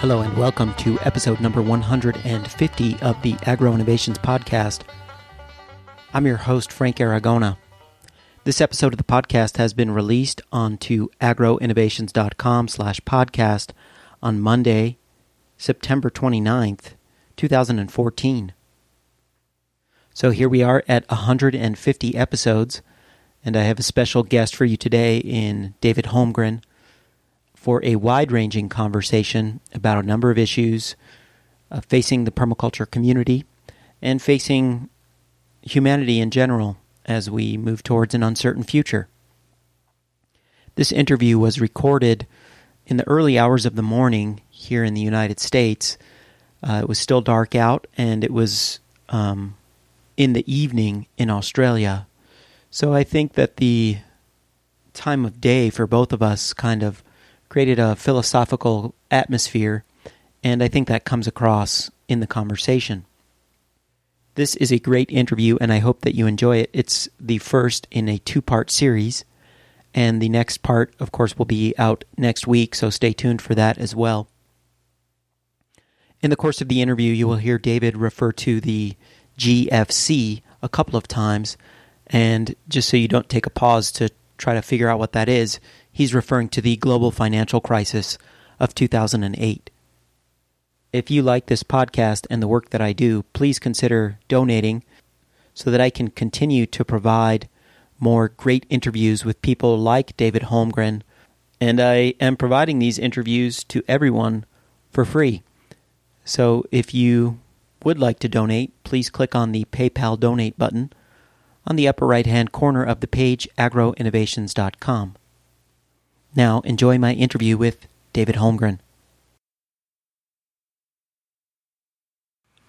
Hello and welcome to episode number 150 of the Agro Innovations Podcast. I'm your host, Frank Aragona. This episode of the podcast has been released onto agroinnovations.com slash podcast on Monday, September 29th, 2014. So here we are at 150 episodes, and I have a special guest for you today in David Holmgren for a wide ranging conversation about a number of issues uh, facing the permaculture community and facing humanity in general as we move towards an uncertain future. This interview was recorded in the early hours of the morning here in the United States. Uh, it was still dark out, and it was um, in the evening in Australia. So I think that the time of day for both of us kind of created a philosophical atmosphere, and I think that comes across in the conversation. This is a great interview, and I hope that you enjoy it. It's the first in a two part series, and the next part, of course, will be out next week, so stay tuned for that as well. In the course of the interview, you will hear David refer to the GFC a couple of times, and just so you don't take a pause to try to figure out what that is, he's referring to the global financial crisis of 2008. If you like this podcast and the work that I do, please consider donating so that I can continue to provide more great interviews with people like David Holmgren. And I am providing these interviews to everyone for free. So if you would like to donate, please click on the PayPal donate button on the upper right hand corner of the page agroinnovations.com. Now, enjoy my interview with David Holmgren.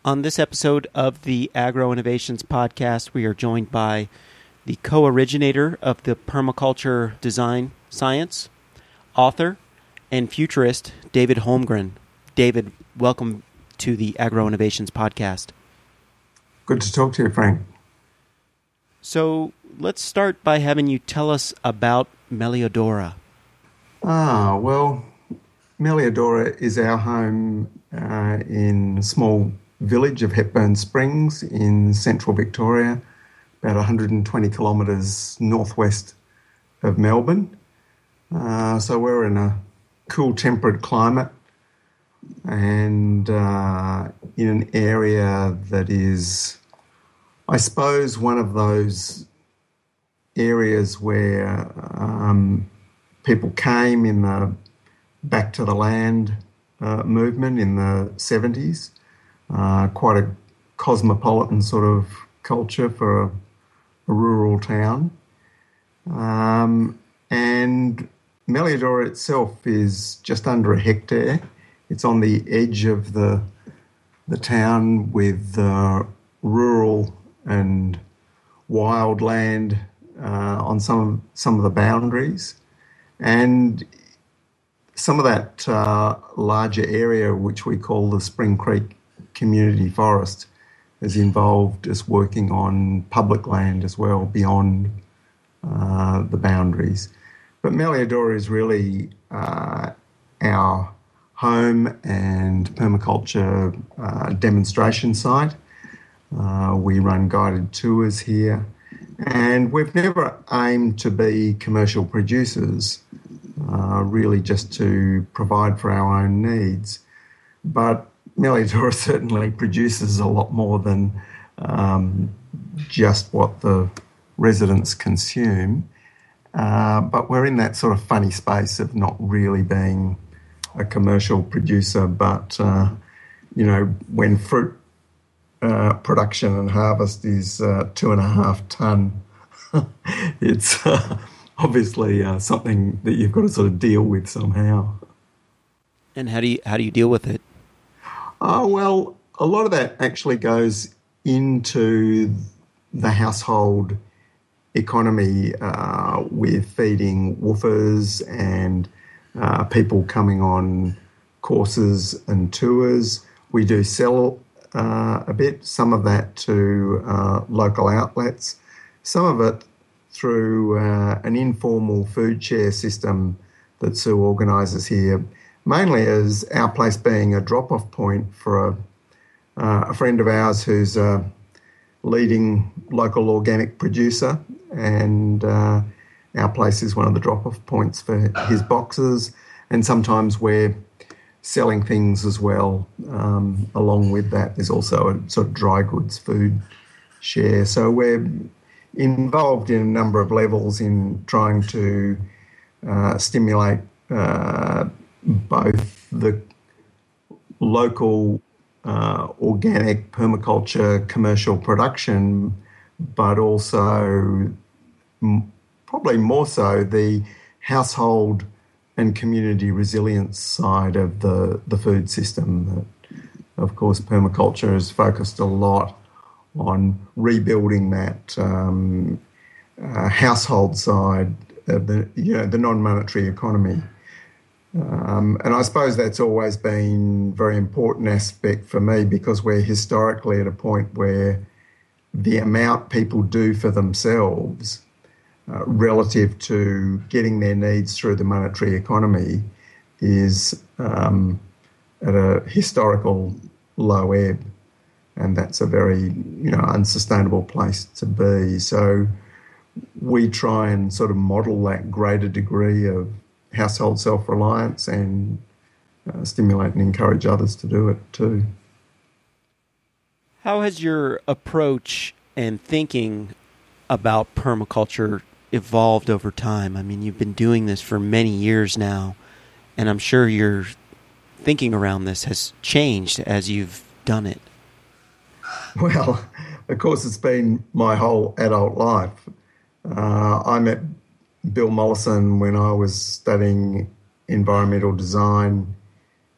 On this episode of the Agro Innovations podcast, we are joined by the co originator of the permaculture design science, author, and futurist, David Holmgren. David, welcome to the Agro Innovations podcast. Good to talk to you, Frank. So, let's start by having you tell us about Meliodora. Ah, well, Meliodora is our home uh, in a small village of Hepburn Springs in central Victoria, about 120 kilometres northwest of Melbourne. Uh, so we're in a cool, temperate climate and uh, in an area that is, I suppose, one of those areas where um, people came in the back to the land uh, movement in the 70s. Uh, quite a cosmopolitan sort of culture for a, a rural town. Um, and Meliodora itself is just under a hectare. It's on the edge of the the town with uh, rural and wild land uh, on some some of the boundaries. And some of that uh, larger area, which we call the Spring Creek Community Forest, is involved us working on public land as well beyond uh, the boundaries. But Meliodora is really uh, our home and permaculture uh, demonstration site. Uh, we run guided tours here. And we've never aimed to be commercial producers, uh, really just to provide for our own needs. But Meliodora certainly produces a lot more than um, just what the residents consume. Uh, but we're in that sort of funny space of not really being a commercial producer, but uh, you know, when fruit uh, production and harvest is uh, two and a half ton. it's uh, obviously uh, something that you've got to sort of deal with somehow. And how do you how do you deal with it? Oh well, a lot of that actually goes into the household economy uh, with feeding woofers and uh, people coming on courses and tours. We do sell uh, a bit, some of that to uh, local outlets, some of it through uh, an informal food share system that Sue organises here mainly as our place being a drop off point for a, uh, a friend of ours who's a leading local organic producer, and uh, our place is one of the drop off points for his boxes. And sometimes we're selling things as well. Um, along with that, there's also a sort of dry goods food share. So we're involved in a number of levels in trying to uh, stimulate uh, both the local uh, organic permaculture commercial production, but also m- probably more so the household and community resilience side of the, the food system. Of course, permaculture has focused a lot on rebuilding that um, uh, household side of the you know the non-monetary economy. Um, and I suppose that's always been very important aspect for me because we're historically at a point where the amount people do for themselves uh, relative to getting their needs through the monetary economy is um, at a historical low ebb and that's a very you know unsustainable place to be. So we try and sort of model that greater degree of household self-reliance and uh, stimulate and encourage others to do it too. How has your approach and thinking about permaculture evolved over time? I mean, you've been doing this for many years now, and I'm sure your thinking around this has changed as you've done it. Well, of course, it's been my whole adult life. Uh, I met Bill Mollison when I was studying environmental design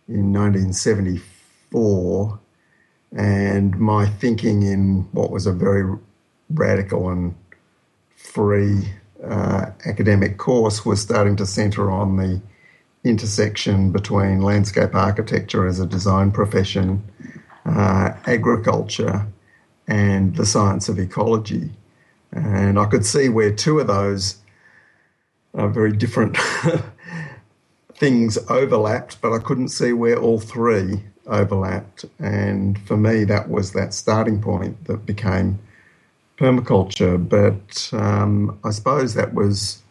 in 1974, and my thinking in what was a very radical and free uh, academic course was starting to centre on the intersection between landscape architecture as a design profession uh, agriculture, and the science of ecology. And I could see where two of those are very different things overlapped, but I couldn't see where all three overlapped. And for me, that was that starting point that became permaculture. But um, I suppose that was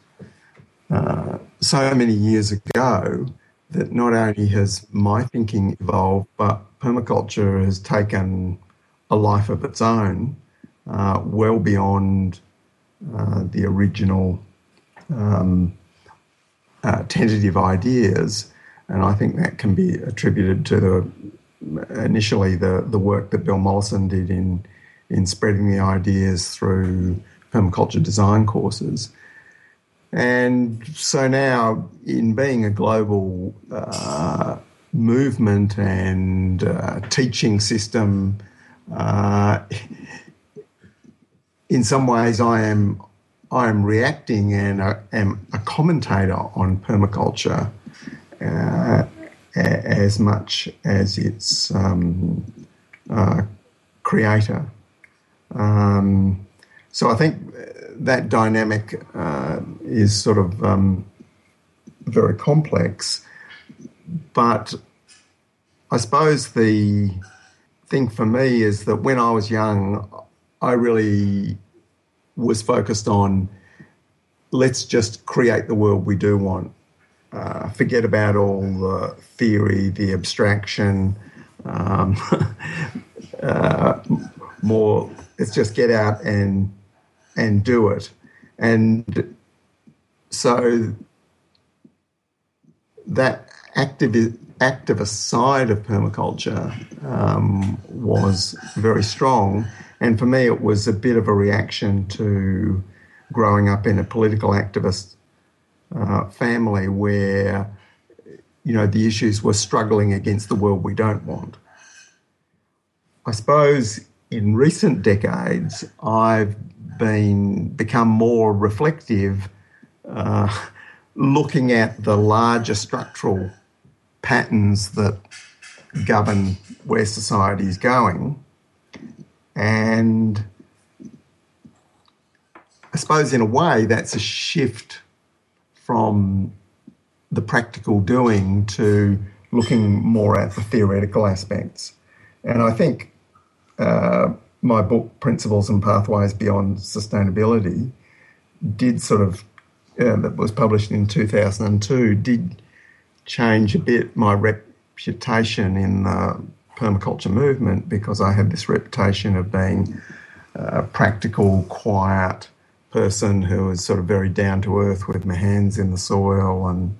uh, so many years ago that not only has my thinking evolved, but permaculture has taken a life of its own, uh, well beyond uh, the original um, uh, tentative ideas. And I think that can be attributed to the, initially the, the work that Bill Mollison did in, in spreading the ideas through permaculture design courses. And so now, in being a global uh, movement and uh, teaching system, uh, in some ways, I am I am reacting and I am a commentator on permaculture uh, as much as its um, uh, creator. Um, so I think that dynamic uh, is sort of um, very complex. But I suppose the thing for me is that when I was young, I really was focused on let's just create the world we do want. Uh, forget about all the theory, the abstraction. Um, uh, more, let's just get out and and do it. And so that activist, activist side of permaculture um, was very strong. And for me, it was a bit of a reaction to growing up in a political activist uh, family where, you know, the issues were struggling against the world we don't want. I suppose in recent decades, I've been become more reflective, uh, looking at the larger structural patterns that govern where society is going. And I suppose, in a way, that's a shift from the practical doing to looking more at the theoretical aspects. And I think uh, my book, Principles and Pathways Beyond Sustainability, did sort of, uh, that was published in 2002, did change a bit my reputation in the permaculture movement because I had this reputation of being a practical, quiet person who was sort of very down to earth with my hands in the soil and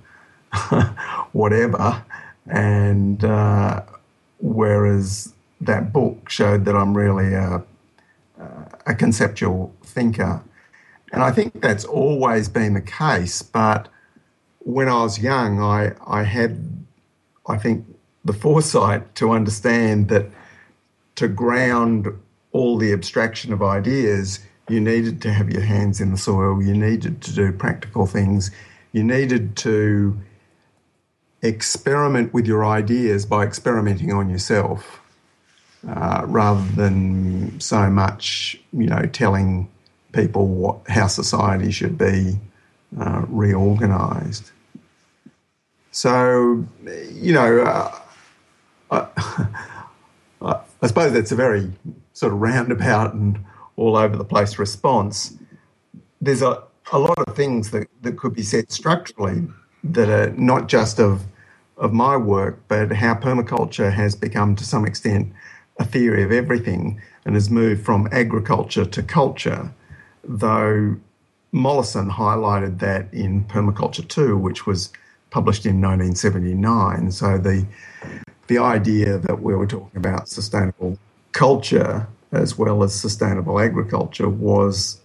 whatever. And uh, whereas that book showed that I'm really a, a conceptual thinker. And I think that's always been the case. But when I was young, I, I had, I think, the foresight to understand that to ground all the abstraction of ideas, you needed to have your hands in the soil, you needed to do practical things, you needed to experiment with your ideas by experimenting on yourself uh, rather than so much, you know, telling people what how society should be uh, reorganised. So, you know, uh, I, I suppose that's a very sort of roundabout and all over the place response. There's a, a lot of things that, that could be said structurally that are not just of of my work, but how permaculture has become to some extent a theory of everything and has moved from agriculture to culture, though Mollison highlighted that in Permaculture 2, which was published in 1979. So the the idea that we were talking about sustainable culture as well as sustainable agriculture was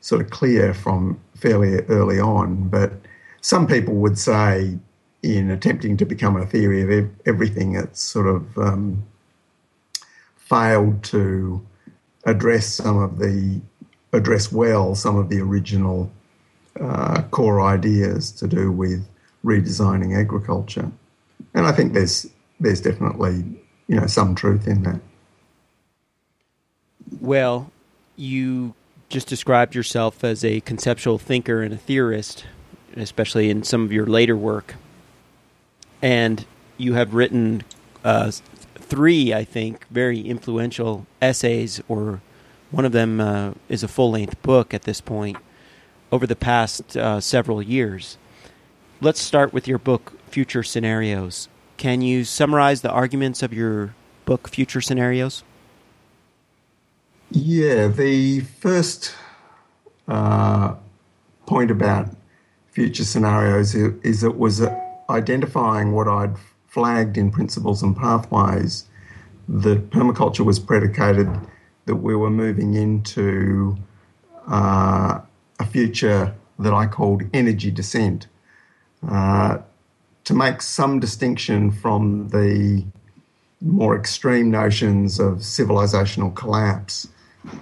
sort of clear from fairly early on. But some people would say, in attempting to become a theory of everything, it's sort of um, failed to address some of the address well some of the original uh, core ideas to do with redesigning agriculture. And I think there's there's definitely you know some truth in that. Well, you just described yourself as a conceptual thinker and a theorist, especially in some of your later work. And you have written uh, three, I think, very influential essays, or one of them uh, is a full length book at this point, over the past uh, several years. Let's start with your book, Future Scenarios. Can you summarize the arguments of your book, Future Scenarios? Yeah, the first uh, point about future scenarios is it was identifying what I'd flagged in principles and pathways that permaculture was predicated that we were moving into uh, a future that I called energy descent. Uh, to make some distinction from the more extreme notions of civilizational collapse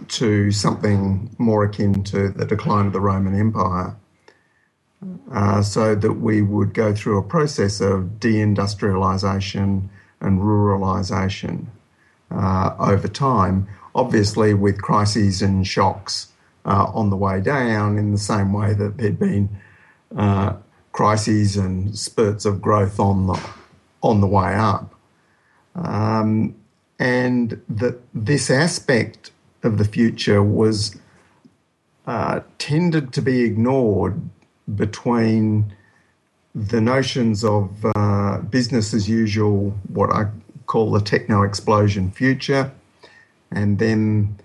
to something more akin to the decline of the Roman Empire. Uh, so that we would go through a process of deindustrialization and ruralization uh, over time, obviously with crises and shocks uh, on the way down, in the same way that there'd been uh, crises and spurts of growth on the on the way up, um, and that this aspect of the future was uh, tended to be ignored between the notions of uh, business as usual, what I call the techno explosion future, and then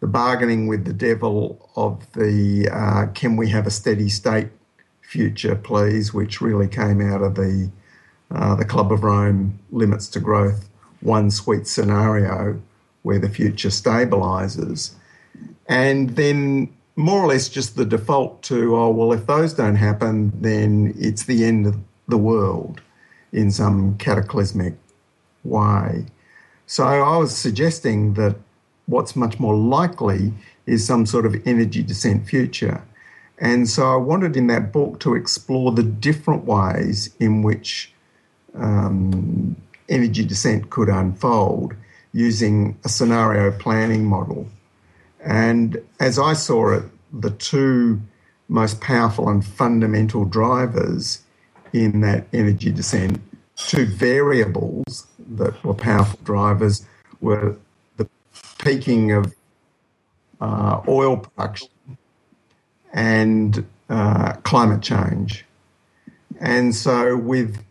the bargaining with the devil of the uh, can we have a steady state future, please, which really came out of the uh, the Club of Rome limits to growth one sweet scenario where the future stabilizes. And then more or less just the default to, oh, well, if those don't happen, then it's the end of the world in some cataclysmic way. So I was suggesting that what's much more likely is some sort of energy descent future. And so I wanted in that book to explore the different ways in which um, energy descent could unfold using a scenario planning model. And as I saw it, the two most powerful and fundamental drivers in that energy descent, two variables that were powerful drivers were the peaking of uh, oil production and uh, climate change. And so, with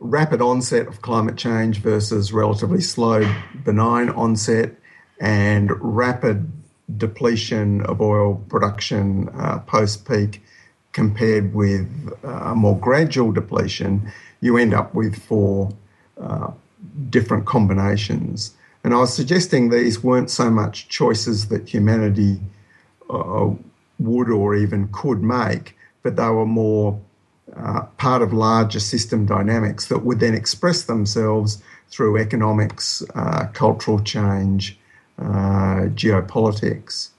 rapid onset of climate change versus relatively slow, benign onset, and rapid depletion of oil production uh, post peak compared with uh, more gradual depletion, you end up with four uh, different combinations. And I was suggesting these weren't so much choices that humanity uh, would or even could make, but they were more uh, part of larger system dynamics that would then express themselves through economics, uh, cultural change, geopolitics.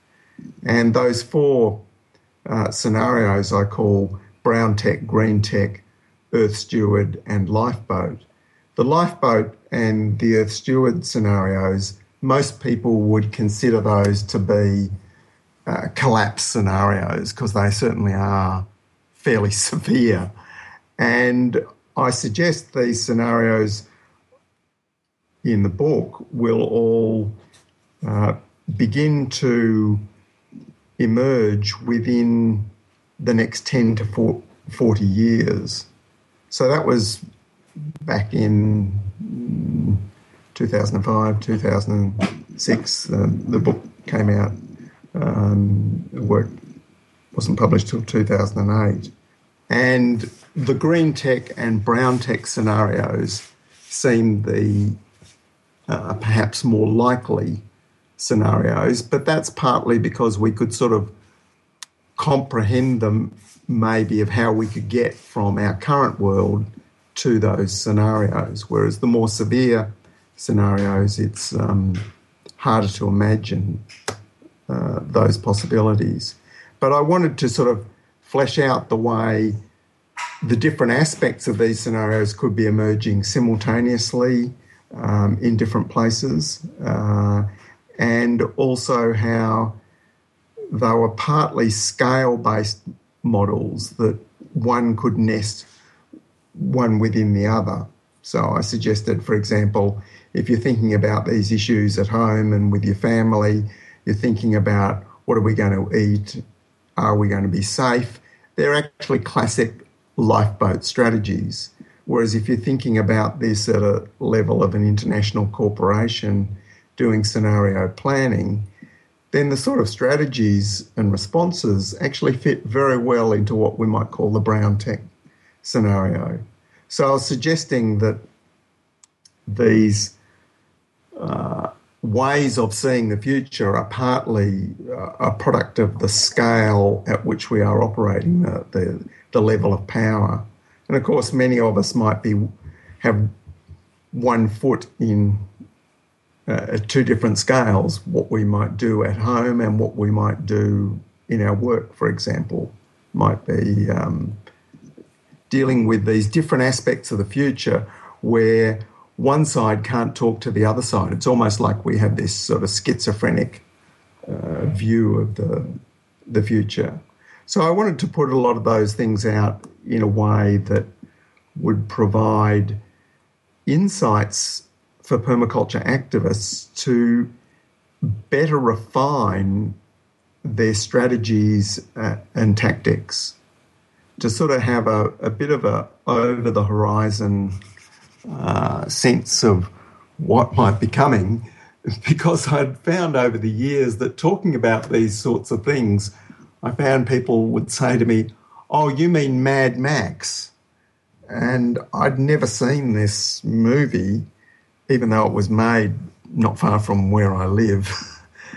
And those four uh, scenarios I call brown tech, green tech, earth steward, and lifeboat. The lifeboat and the earth steward scenarios, most people would consider those to be uh, collapse scenarios because they certainly are fairly severe. And I suggest these scenarios in the book will all uh, begin to emerge within the next 10 to 40 years. So that was back in 2005, 2006. Uh, the book came out. Um, the work wasn't published till 2008. And the green tech and brown tech scenarios seem the uh, perhaps more likely scenarios, but that's partly because we could sort of comprehend them maybe of how we could get from our current world to those scenarios. Whereas the more severe scenarios, it's um, harder to imagine uh, those possibilities. But I wanted to sort of flesh out the way the different aspects of these scenarios could be emerging simultaneously um, in different places. Uh, and also how they were partly scale based models that one could nest one within the other. So I suggested, for example, if you're thinking about these issues at home and with your family, you're thinking about what are we going to eat? Are we going to be safe? They're actually classic lifeboat strategies. Whereas if you're thinking about this at a level of an international corporation, doing scenario planning, then the sort of strategies and responses actually fit very well into what we might call the brown tech scenario. So I was suggesting that these uh, ways of seeing the future are partly uh, a product of the scale at which we are operating, the, the, the level of power. And of course, many of us might be have one foot in uh, at two different scales what we might do at home and what we might do in our work, for example, might be um, dealing with these different aspects of the future where one side can't talk to the other side. It's almost like we have this sort of schizophrenic uh, view of the, the future. So I wanted to put a lot of those things out in a way that would provide insights for permaculture activists to better refine their strategies uh, and tactics to sort of have a, a bit of a over the horizon uh, sense of what might be coming because I'd found over the years that talking about these sorts of things, I found people would say to me, Oh, you mean Mad Max? And I'd never seen this movie even though it was made not far from where I live.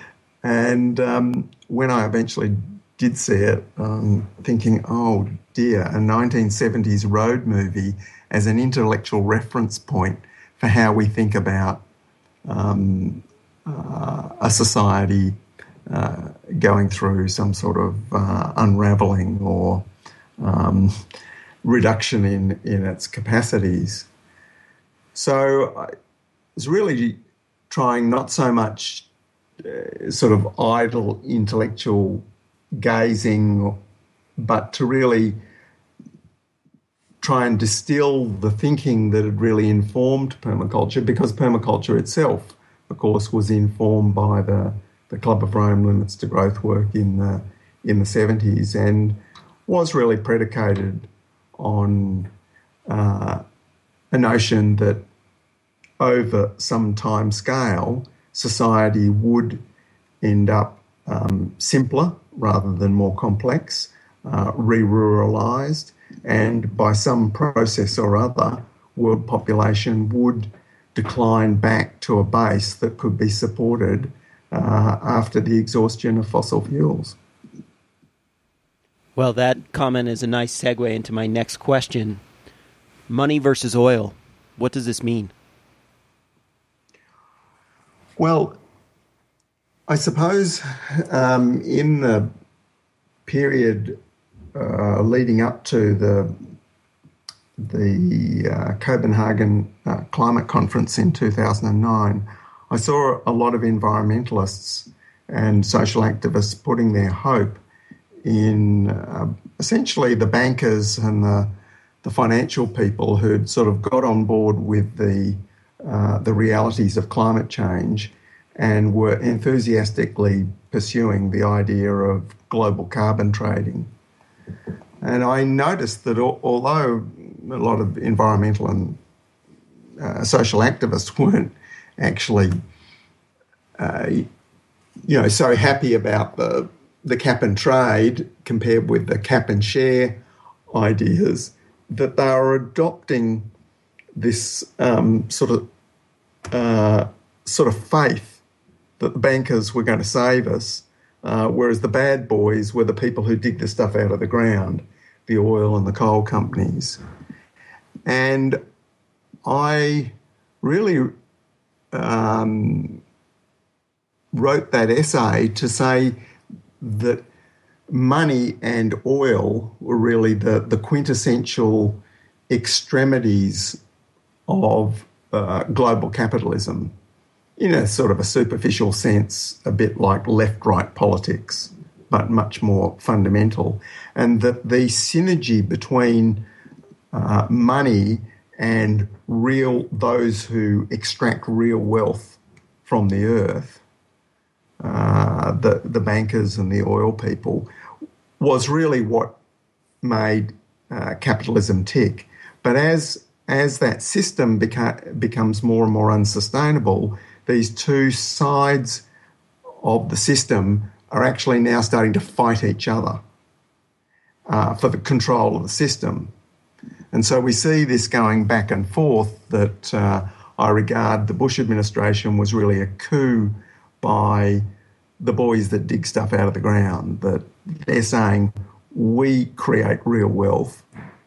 and um, when I eventually did see it, um, thinking, oh dear, a 1970s road movie as an intellectual reference point for how we think about um, uh, a society uh, going through some sort of uh, unraveling or um, reduction in, in its capacities. So is really trying not so much uh, sort of idle intellectual gazing, but to really try and distill the thinking that had really informed permaculture, because permaculture itself, of course, was informed by the, the Club of Rome limits to growth work in the in the 70s and was really predicated on uh, a notion that over some time scale, society would end up um, simpler rather than more complex, uh, re ruralised, and by some process or other, world population would decline back to a base that could be supported uh, after the exhaustion of fossil fuels. Well, that comment is a nice segue into my next question. Money versus oil. What does this mean? Well, I suppose um, in the period uh, leading up to the the uh, Copenhagen uh, Climate Conference in 2009, I saw a lot of environmentalists and social activists putting their hope in uh, essentially the bankers and the, the financial people who'd sort of got on board with the uh, the realities of climate change and were enthusiastically pursuing the idea of global carbon trading. And I noticed that although a lot of environmental and uh, social activists weren't actually, uh, you know, so happy about the the cap and trade compared with the cap and share ideas, that they are adopting this um, sort of uh, sort of faith that the bankers were going to save us, uh, whereas the bad boys were the people who dig the stuff out of the ground, the oil and the coal companies. And I really um, wrote that essay to say that money and oil were really the, the quintessential extremities of uh, global capitalism in a sort of a superficial sense, a bit like left right politics, but much more fundamental. And that the synergy between uh, money and real those who extract real wealth from the earth uh, the the bankers and the oil people was really what made uh, capitalism tick. But as as that system beca- becomes more and more unsustainable, these two sides of the system are actually now starting to fight each other uh, for the control of the system. And so we see this going back and forth that uh, I regard the Bush administration was really a coup by the boys that dig stuff out of the ground. That they're saying we create real wealth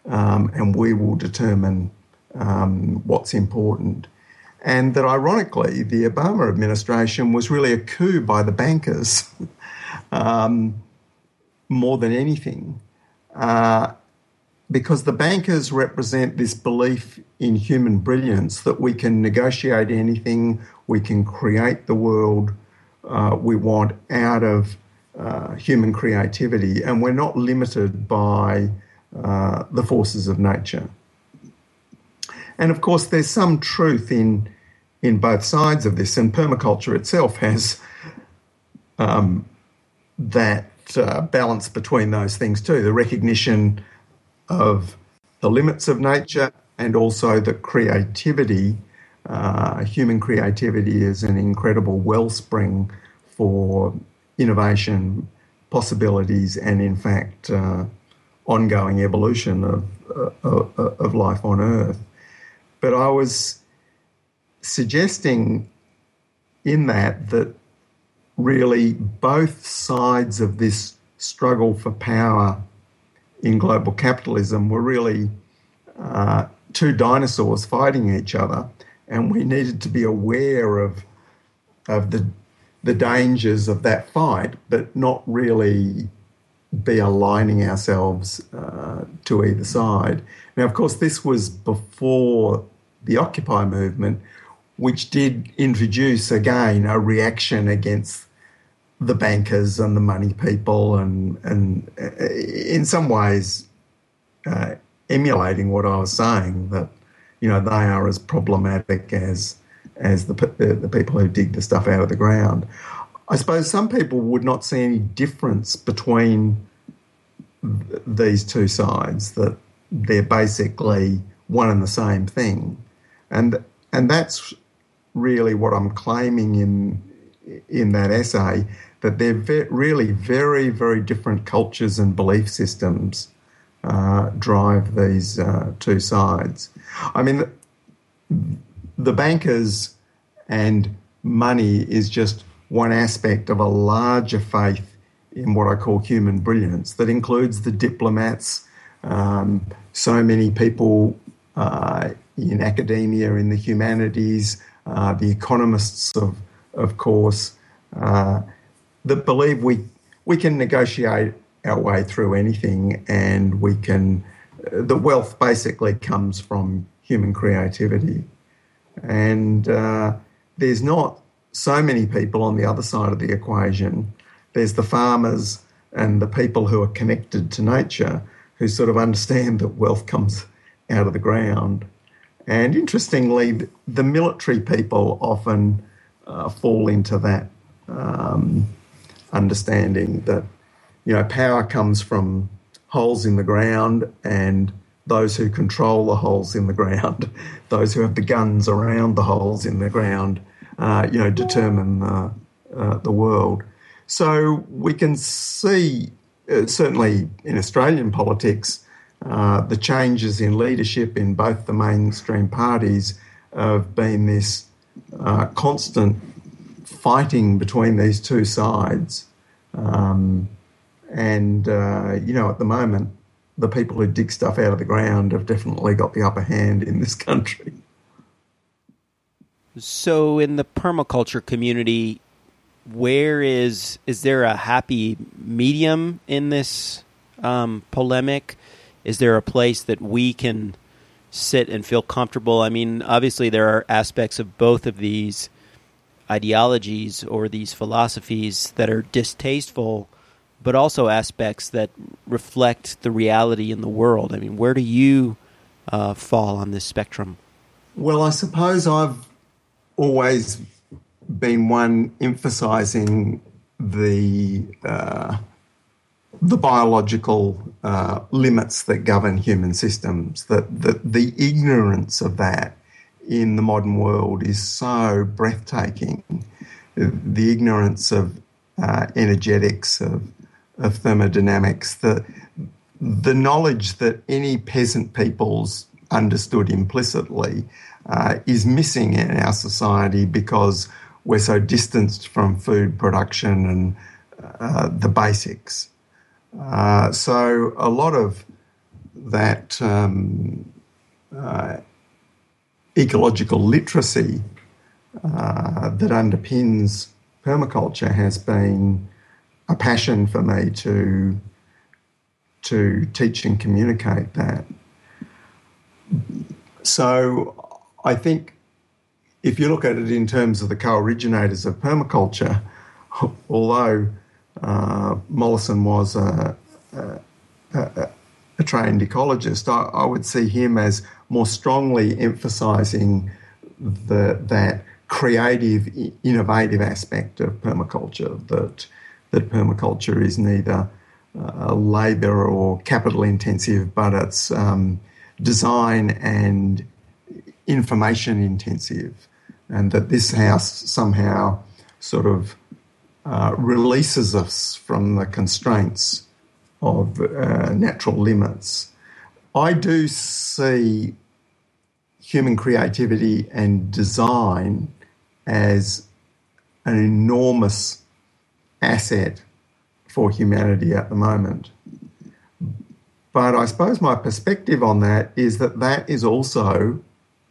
um, and we will determine um, what's important. And that ironically, the Obama administration was really a coup by the bankers um, more than anything. Uh, because the bankers represent this belief in human brilliance that we can negotiate anything, we can create the world uh, we want out of uh, human creativity, and we're not limited by uh, the forces of nature. And of course, there's some truth in in both sides of this, and permaculture itself has um, that uh, balance between those things too. The recognition of the limits of nature and also the creativity uh, human creativity is an incredible wellspring for innovation, possibilities, and in fact, uh, ongoing evolution of, uh, of life on Earth. But I was suggesting in that that really both sides of this struggle for power in global capitalism were really uh, two dinosaurs fighting each other and we needed to be aware of of the the dangers of that fight, but not really be aligning ourselves uh, to either side. Now, of course, this was before the Occupy movement, which did introduce again a reaction against the bankers and the money people, and and uh, in some ways, uh, emulating what I was saying that you know they are as problematic as as the, the, the people who dig the stuff out of the ground. I suppose some people would not see any difference between th- these two sides that they're basically one and the same thing, and and that's really what I'm claiming in in that essay that they're ve- really very very different cultures and belief systems uh, drive these uh, two sides. I mean, the, the bankers and money is just one aspect of a larger faith in what I call human brilliance that includes the diplomats, um, so many people uh, in academia, in the humanities, uh, the economists, of, of course, uh, that believe we, we can negotiate our way through anything and we can, the wealth basically comes from human creativity. And uh, there's not so many people on the other side of the equation. There's the farmers and the people who are connected to nature who sort of understand that wealth comes out of the ground. And interestingly, the military people often uh, fall into that um, understanding that you know power comes from holes in the ground and those who control the holes in the ground, those who have the guns around the holes in the ground, uh, you know, determine the, uh, the world. So we can see, uh, certainly in Australian politics, uh, the changes in leadership in both the mainstream parties have been this uh, constant fighting between these two sides. Um, and, uh, you know, at the moment, the people who dig stuff out of the ground have definitely got the upper hand in this country. So, in the permaculture community, where is is there a happy medium in this um, polemic? Is there a place that we can sit and feel comfortable? I mean, obviously, there are aspects of both of these ideologies or these philosophies that are distasteful, but also aspects that reflect the reality in the world. I mean, where do you uh, fall on this spectrum? Well, I suppose I've always been one emphasizing the uh, the biological uh, limits that govern human systems, that, that the ignorance of that in the modern world is so breathtaking. The ignorance of uh, energetics, of, of thermodynamics, the, the knowledge that any peasant peoples understood implicitly uh, is missing in our society because we're so distanced from food production and uh, the basics. Uh, so a lot of that um, uh, ecological literacy uh, that underpins permaculture has been a passion for me to to teach and communicate that. So I think if you look at it in terms of the co-originators of permaculture, although uh, Mollison was a, a, a, a trained ecologist, I, I, would see him as more strongly emphasising the, that creative, innovative aspect of permaculture. That that permaculture is neither uh, labour or capital intensive, but it's um, design and information intensive, and that this house somehow sort of uh, releases us from the constraints of uh, natural limits. I do see human creativity and design as an enormous asset for humanity at the moment. But I suppose my perspective on that is that that is also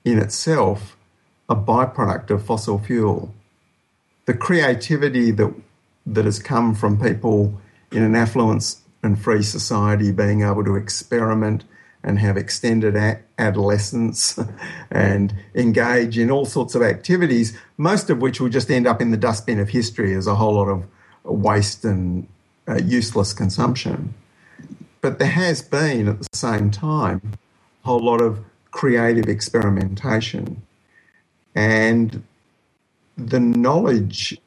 in itself a byproduct of fossil fuel the creativity that that has come from people in an affluent and free society being able to experiment and have extended adolescence and engage in all sorts of activities, most of which will just end up in the dustbin of history as a whole lot of waste and uh, useless consumption. But there has been at the same time a whole lot of creative experimentation. And the knowledge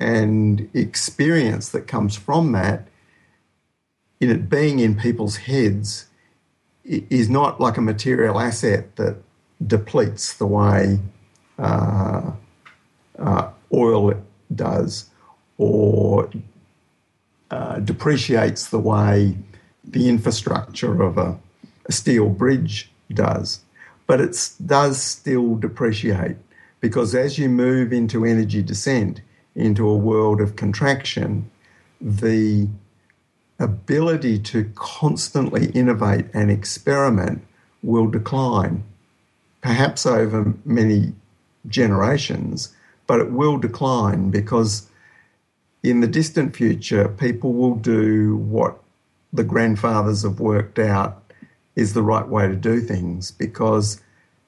and experience that comes from that, in it being in people's heads, is not like a material asset that depletes the way uh, uh, oil does or uh, depreciates the way the infrastructure of a, a steel bridge does. But it does still depreciate because as you move into energy descent, into a world of contraction, the ability to constantly innovate and experiment will decline, perhaps over many generations, but it will decline because in the distant future, people will do what the grandfathers have worked out is the right way to do things because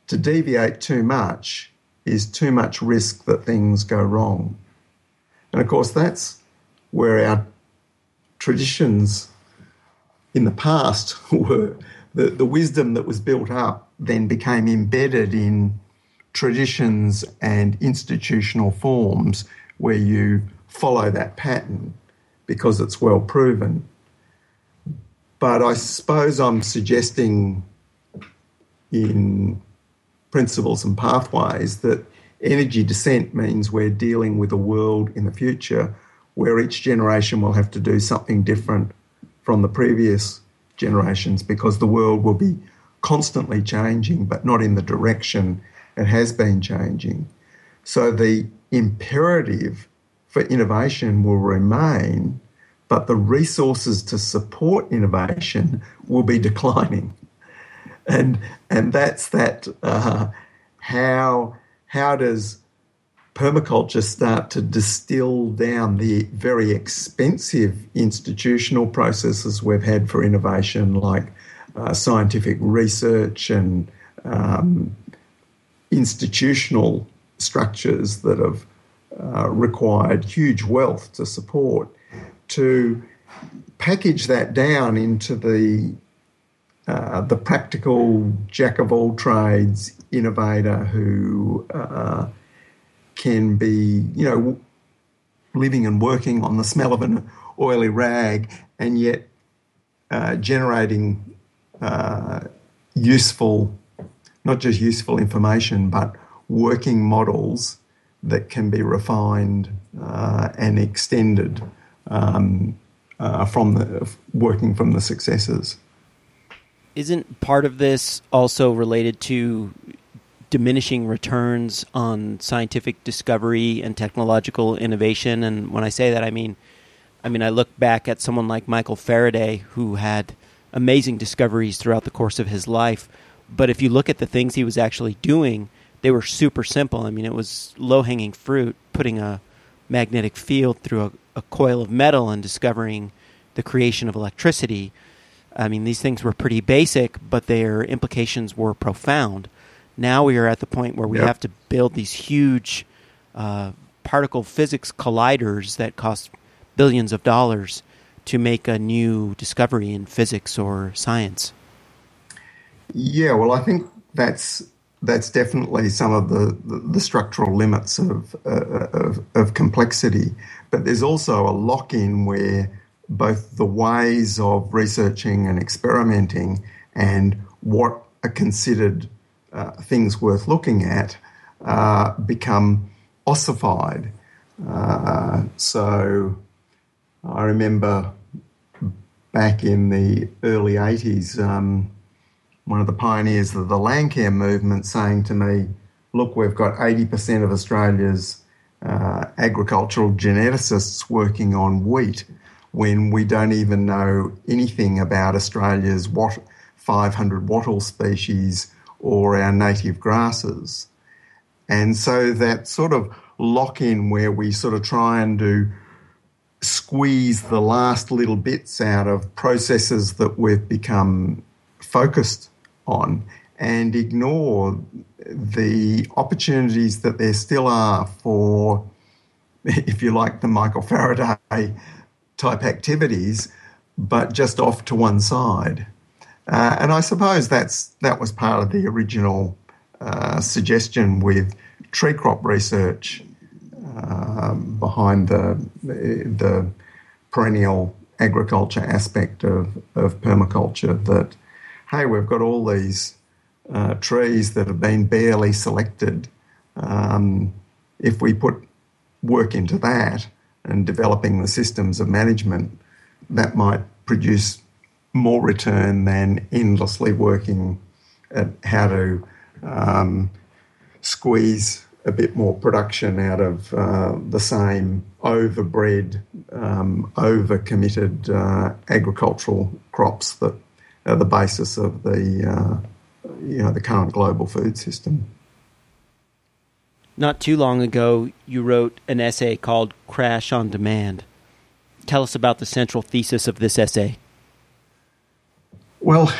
to deviate too much is too much risk that things go wrong. And of course, that's where our traditions in the past were. The, the wisdom that was built up then became embedded in traditions and institutional forms where you follow that pattern because it's well proven. But I suppose I'm suggesting in principles and pathways that energy descent means we're dealing with a world in the future where each generation will have to do something different from the previous generations because the world will be constantly changing, but not in the direction it has been changing. So the imperative for innovation will remain, but the resources to support innovation will be declining. And, and that's that uh, how, how does permaculture start to distill down the very expensive institutional processes we've had for innovation, like uh, scientific research and um, institutional structures that have uh, required huge wealth to support, to package that down into the uh, the practical jack of all trades innovator who uh, can be, you know, living and working on the smell of an oily rag and yet uh, generating uh, useful not just useful information, but working models that can be refined uh, and extended um, uh, from the working from the successes. Isn't part of this also related to diminishing returns on scientific discovery and technological innovation? And when I say that, I mean, I mean I look back at someone like Michael Faraday, who had amazing discoveries throughout the course of his life but if you look at the things he was actually doing, they were super simple. I mean, it was low hanging fruit, putting a magnetic field through a, a, coil of metal and discovering the creation of electricity. I mean, these things were pretty basic, but their implications were profound. Now we are at the point where we yep. have to build these huge uh, particle physics colliders that cost billions of dollars to make a new discovery in physics or science. Yeah, well, I think that's that's definitely some of the, the, the structural limits of, uh, of, of complexity. But there's also a lock in where both the ways of researching and experimenting and what are considered uh, things worth looking at uh, become ossified. Uh, so I remember back in the early 80s. Um, one of the pioneers of the Landcare movement, saying to me, Look, we've got 80% of Australia's uh, agricultural geneticists working on wheat when we don't even know anything about Australia's wat- 500 wattle species or our native grasses. And so that sort of lock in where we sort of try and do squeeze the last little bits out of processes that we've become focused on and ignore the opportunities that there still are for, if you like, the Michael Faraday type activities, but just off to one side. Uh, and I suppose that's that was part of the original uh, suggestion with tree crop research um, behind the, the perennial agriculture aspect of, of permaculture that, hey, we've got all these uh, trees that have been barely selected. Um, if we put work into that and developing the systems of management, that might produce more return than endlessly working at how to um, squeeze a bit more production out of uh, the same overbred, um, overcommitted uh, agricultural crops that are the basis of the uh, you know the current global food system. Not too long ago, you wrote an essay called "Crash on Demand." Tell us about the central thesis of this essay. Well,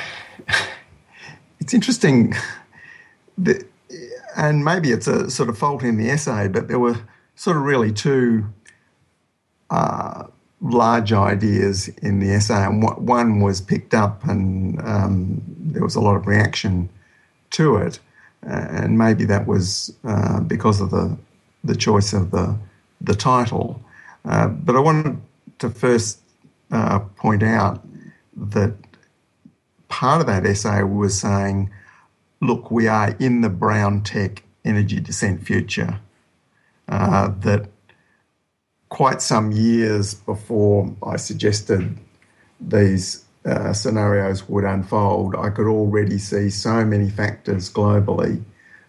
it's interesting. The, and maybe it's a sort of fault in the essay, but there were sort of really two uh, large ideas in the essay, and one was picked up, and um, there was a lot of reaction to it, and maybe that was uh, because of the the choice of the the title. Uh, but I wanted to first uh, point out that part of that essay was saying look, we are in the brown tech energy descent future. Uh, that quite some years before I suggested these uh, scenarios would unfold, I could already see so many factors globally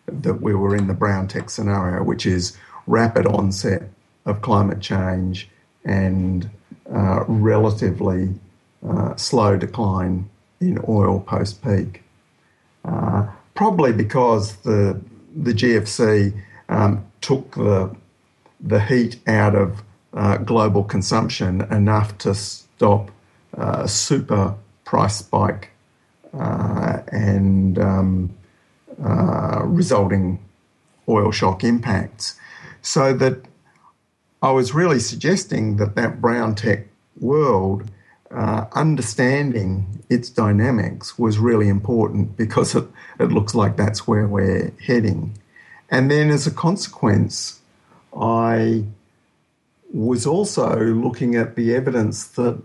that we were in the brown tech scenario, which is rapid onset of climate change and uh, relatively uh, slow decline in oil post peak. Uh, probably because the the GFC um, took the the heat out of uh, global consumption enough to stop uh, super price spike uh, and um, uh, resulting oil shock impacts. So that I was really suggesting that that brown tech world uh, understanding its dynamics was really important because it, it looks like that's where we're heading. And then as a consequence, I was also looking at the evidence that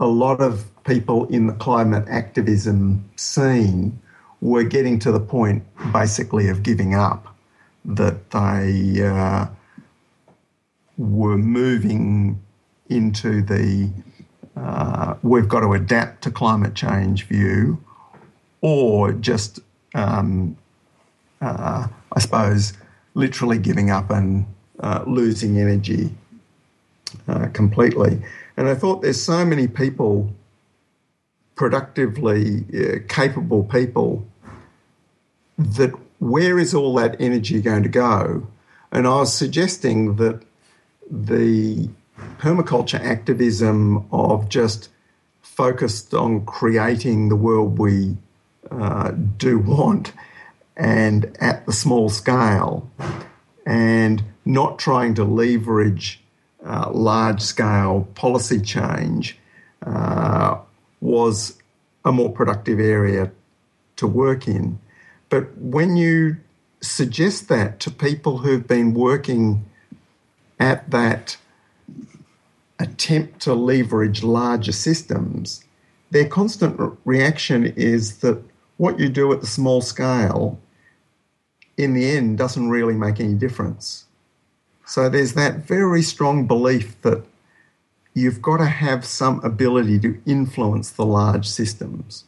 a lot of people in the climate activism scene were getting to the point basically of giving up, that they uh, were moving into the uh, we've got to adapt to climate change view, or just, um, uh, I suppose, literally giving up and uh, losing energy uh, completely. And I thought there's so many people, productively uh, capable people, that where is all that energy going to go? And I was suggesting that the permaculture activism of just focused on creating the world we uh, do want and at the small scale and not trying to leverage uh, large scale policy change uh, was a more productive area to work in. But when you suggest that to people who've been working at that attempt to leverage larger systems, their constant reaction is that what you do at the small scale in the end doesn't really make any difference. So there's that very strong belief that you've got to have some ability to influence the large systems.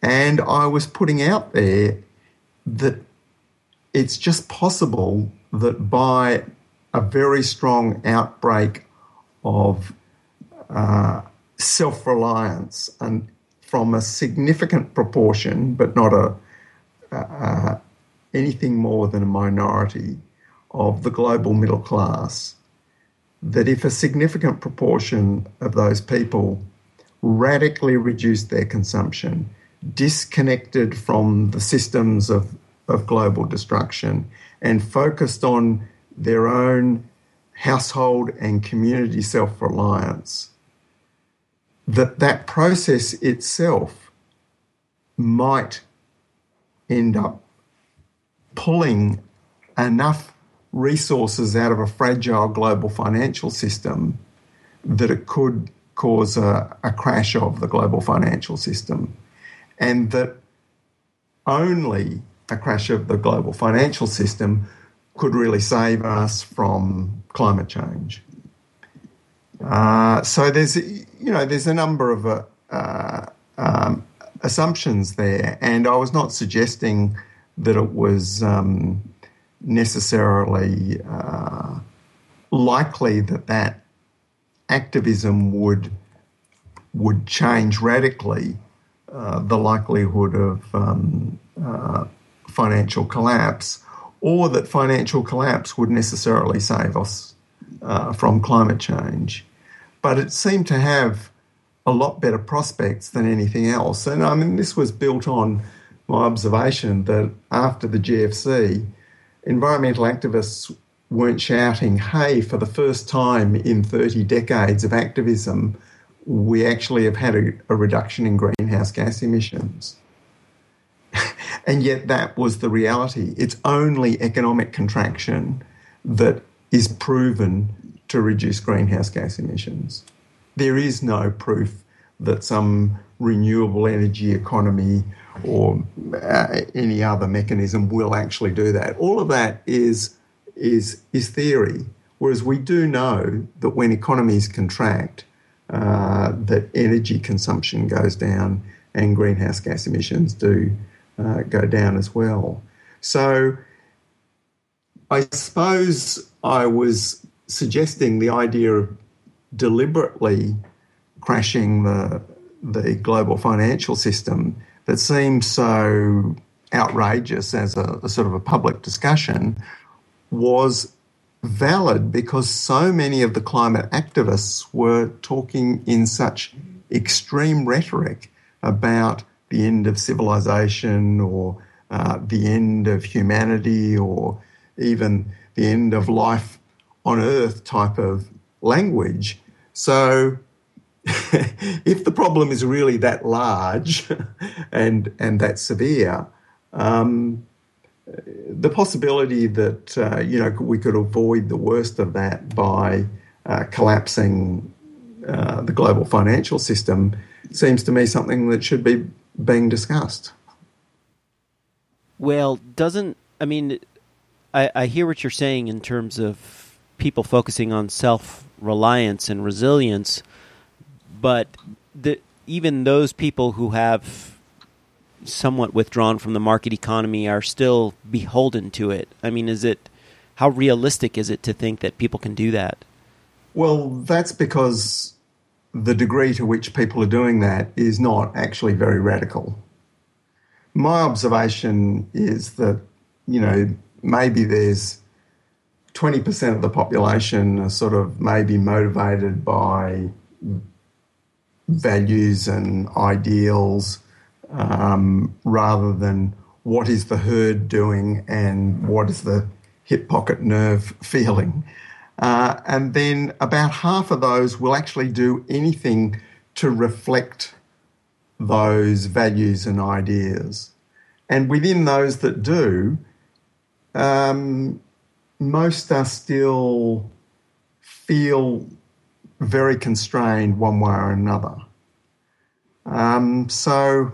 And I was putting out there that it's just possible that by a very strong outbreak of uh, self reliance and from a significant proportion, but not a uh, anything more than a minority of the global middle class. That if a significant proportion of those people radically reduced their consumption, disconnected from the systems of, of global destruction, and focused on their own household and community self reliance, that that process itself might end up pulling enough resources out of a fragile global financial system that it could cause a, a crash of the global financial system. And that only a crash of the global financial system could really save us from climate change. Uh, so there's you know there's a number of uh, uh, um, assumptions there, and I was not suggesting that it was um, necessarily uh, likely that that activism would would change radically uh, the likelihood of um, financial collapse, or that financial collapse would necessarily save us uh, from climate change. But it seemed to have a lot better prospects than anything else. And I mean, this was built on my observation that after the GFC, environmental activists weren't shouting, hey, for the first time in 30 decades of activism, we actually have had a, a reduction in greenhouse gas emissions. And yet, that was the reality. It's only economic contraction that is proven to reduce greenhouse gas emissions. There is no proof that some renewable energy economy or uh, any other mechanism will actually do that. All of that is is is theory. Whereas we do know that when economies contract, uh, that energy consumption goes down and greenhouse gas emissions do uh, go down as well. So I suppose I was suggesting the idea of deliberately crashing the the global financial system that seems so outrageous as a, a sort of a public discussion was valid because so many of the climate activists were talking in such extreme rhetoric about the end of civilization or uh, the end of humanity or even the end of life on earth type of language. So if the problem is really that large and and that severe, um, the possibility that uh, you know we could avoid the worst of that by uh, collapsing uh, the global financial system seems to me something that should be being discussed. Well, doesn't I mean I, I hear what you're saying in terms of people focusing on self reliance and resilience but the, even those people who have somewhat withdrawn from the market economy are still beholden to it. I mean, is it how realistic is it to think that people can do that? Well, that's because the degree to which people are doing that is not actually very radical. My observation is that, you know, maybe there's 20% of the population are sort of maybe motivated by values and ideals um, rather than what is the herd doing and what is the hip pocket nerve feeling. Uh, and then about half of those will actually do anything to reflect those values and ideas. And within those that do, um, most are still feel very constrained one way or another. Um, so,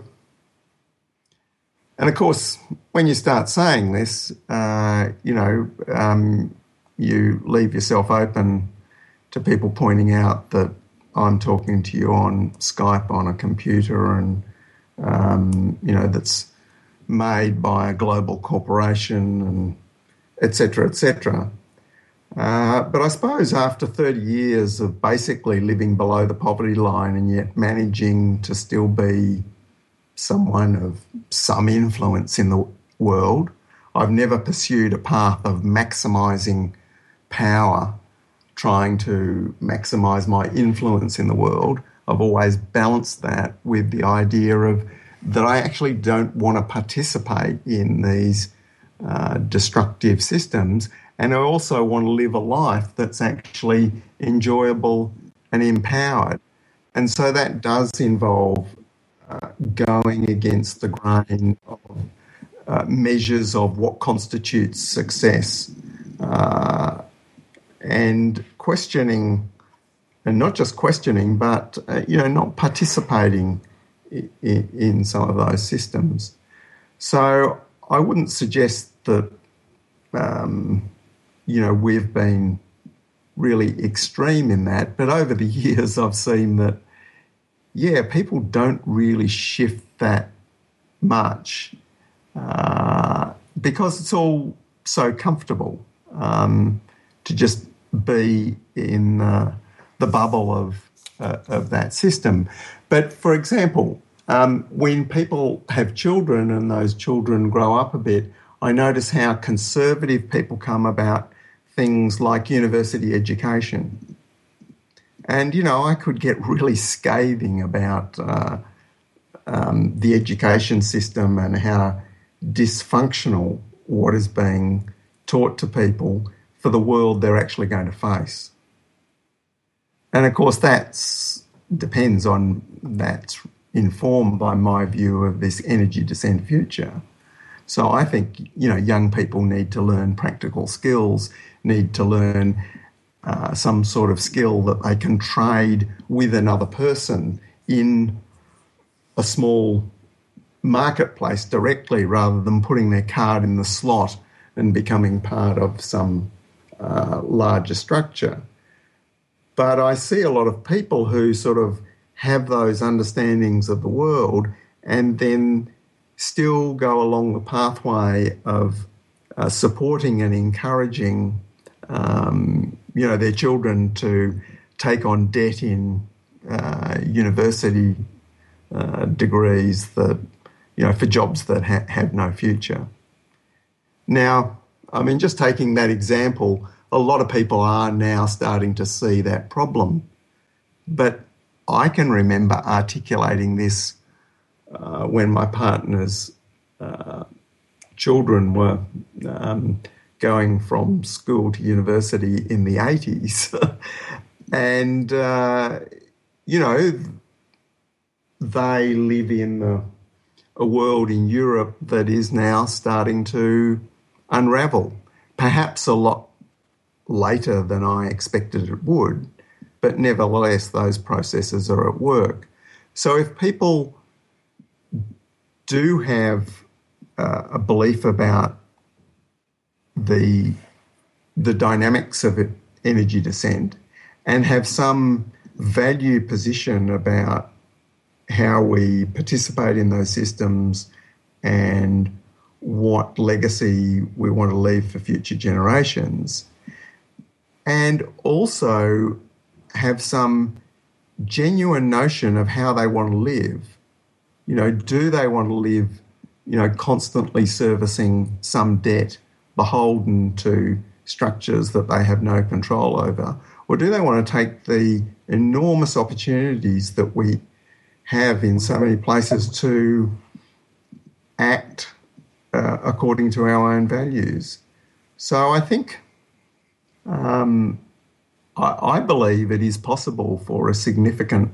and of course, when you start saying this, uh, you know, um, you leave yourself open to people pointing out that I'm talking to you on Skype on a computer and, um, you know, that's made by a global corporation and etc. etc. Uh, but I suppose after 30 years of basically living below the poverty line and yet managing to still be someone of some influence in the world, I've never pursued a path of maximising power, trying to maximise my influence in the world. I've always balanced that with the idea of that I actually don't want to participate in these uh, destructive systems and I also want to live a life that's actually enjoyable and empowered. And so that does involve uh, going against the grain of uh, measures of what constitutes success uh, and questioning, and not just questioning, but uh, you know, not participating in, in some of those systems. So I wouldn't suggest that um, you know we've been really extreme in that, but over the years I've seen that yeah, people don't really shift that much uh, because it's all so comfortable um, to just be in uh, the bubble of uh, of that system. But for example, um, when people have children and those children grow up a bit, I notice how conservative people come about things like university education. And, you know, I could get really scathing about uh, um, the education system and how dysfunctional what is being taught to people for the world they're actually going to face. And of course, that depends on that's informed by my view of this energy descent future. So I think you know young people need to learn practical skills, need to learn uh, some sort of skill that they can trade with another person in a small marketplace directly rather than putting their card in the slot and becoming part of some uh, larger structure. But I see a lot of people who sort of have those understandings of the world and then still go along the pathway of uh, supporting and encouraging um, you know their children to take on debt in uh, university uh, degrees that you know for jobs that ha- have no future. Now, I mean, just taking that example, a lot of people are now starting to see that problem, but I can remember articulating this uh, when my partner's uh, children were um, going from school to university in the 80s. and, uh, you know, they live in a, a world in Europe that is now starting to unravel, perhaps a lot later than I expected it would, but nevertheless, those processes are at work. So if people do have uh, a belief about the the dynamics of it, energy descent and have some value position about how we participate in those systems and what legacy we want to leave for future generations. And also have some genuine notion of how they want to live. You know, do they want to live, you know, constantly servicing some debt beholden to structures that they have no control over? Or do they want to take the enormous opportunities that we have in so many places to act uh, according to our own values? So I think um, I, I, believe it is possible for a significant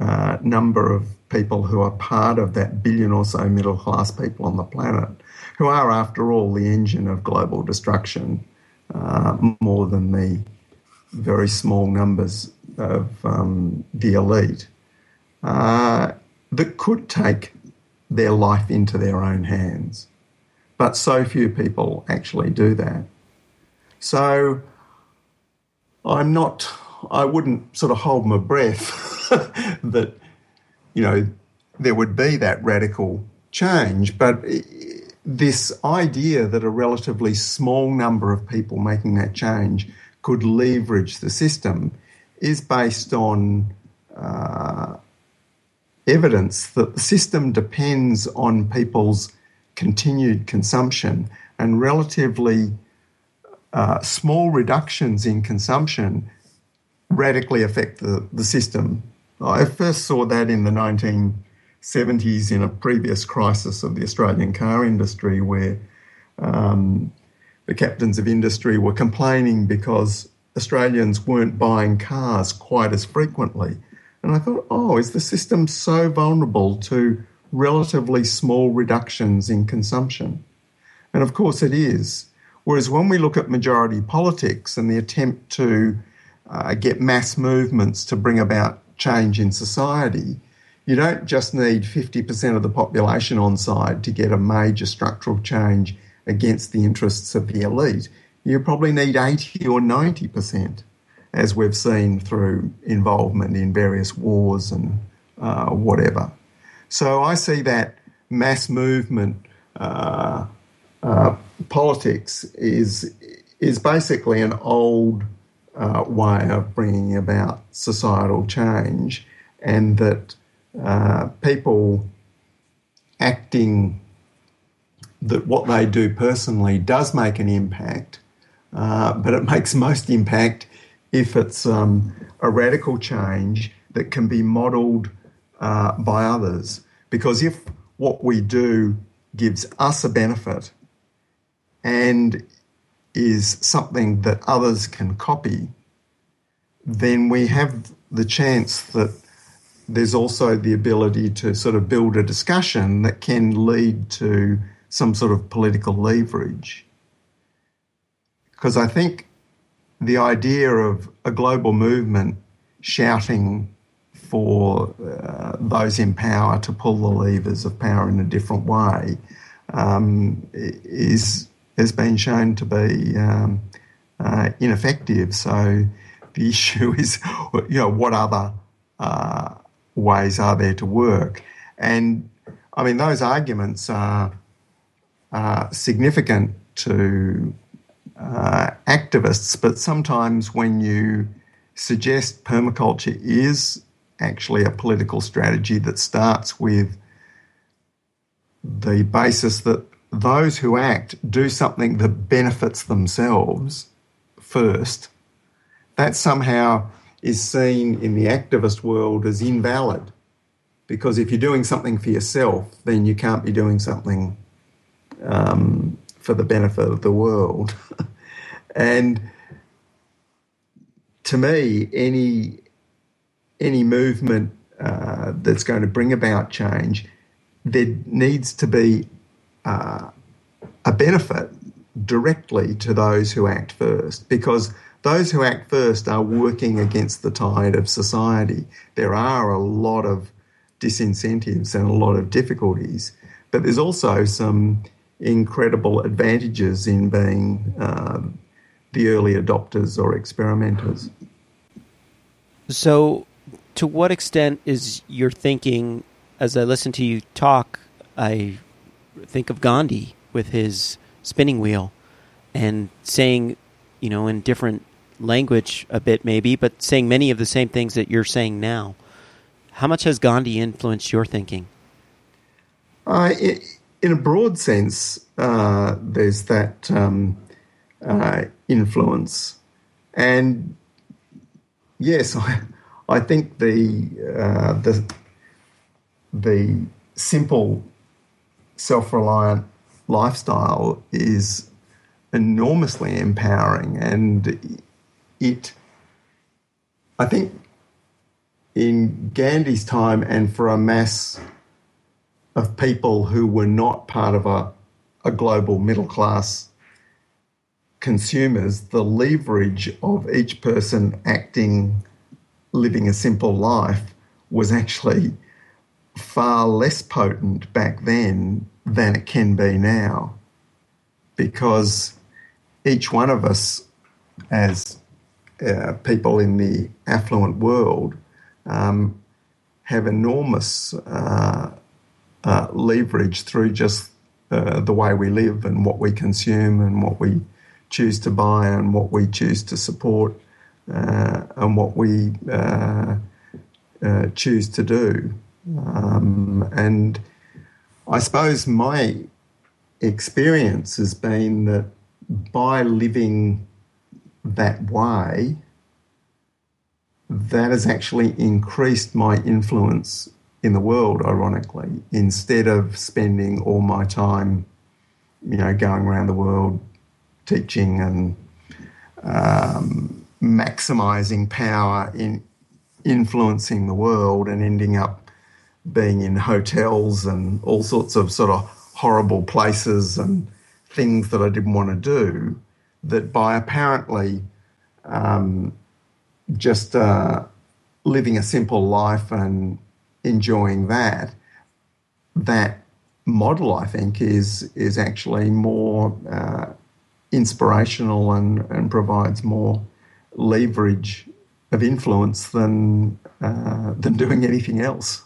uh, number of people who are part of that billion or so middle class people on the planet who are, after all, the engine of global destruction, uh, more than the very small numbers of um, the elite, uh, that could take their life into their own hands. But so few people actually do that. So I'm not, I wouldn't sort of hold my breath that, you know, there would be that radical change, but this idea that a relatively small number of people making that change could leverage the system is based on uh, evidence that the system depends on people's continued consumption and relatively uh, small reductions in consumption radically affect the, the system. I first saw that in the 1970s in a previous crisis of the Australian car industry where um, the captains of industry were complaining because Australians weren't buying cars quite as frequently. And I thought, oh, is the system so vulnerable to relatively small reductions in consumption? And of course it is. Whereas when we look at majority politics and the attempt to uh, get mass movements to bring about change in society, you don't just need 50% of the population on side to get a major structural change against the interests of the elite. You probably need 80 or 90%, as we've seen through involvement in various wars and uh, whatever. So I see that mass movement uh, uh, politics is is basically an old uh, way of bringing about societal change, and that uh, people acting that what they do personally does make an impact, uh, but it makes most impact if it's um, a radical change that can be modelled uh, by others. Because if what we do gives us a benefit and is something that others can copy, then we have the chance that there's also the ability to sort of build a discussion that can lead to some sort of political leverage. Because I think the idea of a global movement shouting for uh, those in power to pull the levers of power in a different way um, is has been shown to be um, uh, ineffective. So the issue is, you know, what other uh, ways are there to work? And I mean, those arguments are, are significant to uh, activists, but sometimes when you suggest permaculture is actually a political strategy that starts with the basis that those who act do something that benefits themselves first, that somehow is seen in the activist world as invalid. Because if you're doing something for yourself, then you can't be doing something um, for the benefit of the world. and to me, any any movement uh, that's going to bring about change, there needs to be uh, a benefit directly to those who act first because those who act first are working against the tide of society. There are a lot of disincentives and a lot of difficulties, but there's also some incredible advantages in being uh, the early adopters or experimenters. So, to what extent is your thinking, as I listen to you talk, I think of Gandhi with his spinning wheel and saying, you know, in different language a bit maybe, but saying many of the same things that you're saying now. How much has Gandhi influenced your thinking? Uh, in a broad sense, uh, there's that um, uh, influence, and yes, I, I think the uh, the the simple self reliant lifestyle is enormously empowering. And it, I think, in Gandhi's time and for a mass of people who were not part of a, a global middle class consumers, the leverage of each person acting, living a simple life was actually far less potent back then than it can be now. Because each one of us, as uh, people in the affluent world, um, have enormous uh, uh, leverage through just uh, the way we live and what we consume and what we choose to buy and what we choose to support uh, and what we uh, choose to do. Um, and I suppose my experience has been that by living that way, that has actually increased my influence in the world, ironically, instead of spending all my time, you know, going around the world teaching and um, maximizing power in influencing the world and ending up being in hotels and all sorts of sort of horrible places and things that I didn't want to do, that by apparently um, just uh, living a simple life and enjoying that, that model I think is is actually more uh, inspirational and, and provides more leverage of influence than uh, than doing anything else.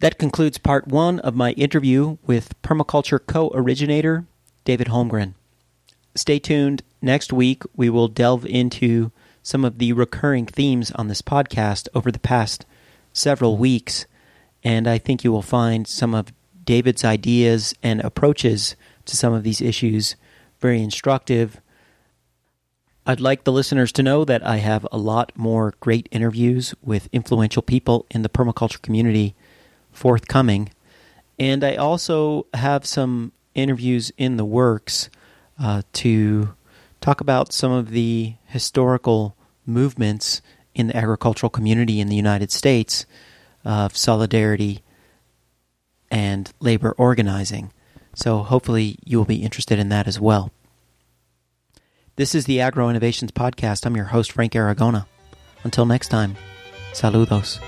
That concludes part one of my interview with permaculture co originator David Holmgren. Stay tuned. Next week, we will delve into some of the recurring themes on this podcast over the past several weeks, and I think you will find some of David's ideas and approaches to some of these issues very instructive. I'd like the listeners to know that I have a lot more great interviews with influential people in the permaculture community forthcoming. And I also have some interviews in the works uh, to talk about some of the historical movements in the agricultural community in the United States of solidarity and labor organizing. So hopefully you will be interested in that as well. This is the Agro Innovations Podcast. I'm your host, Frank Aragona. Until next time, saludos.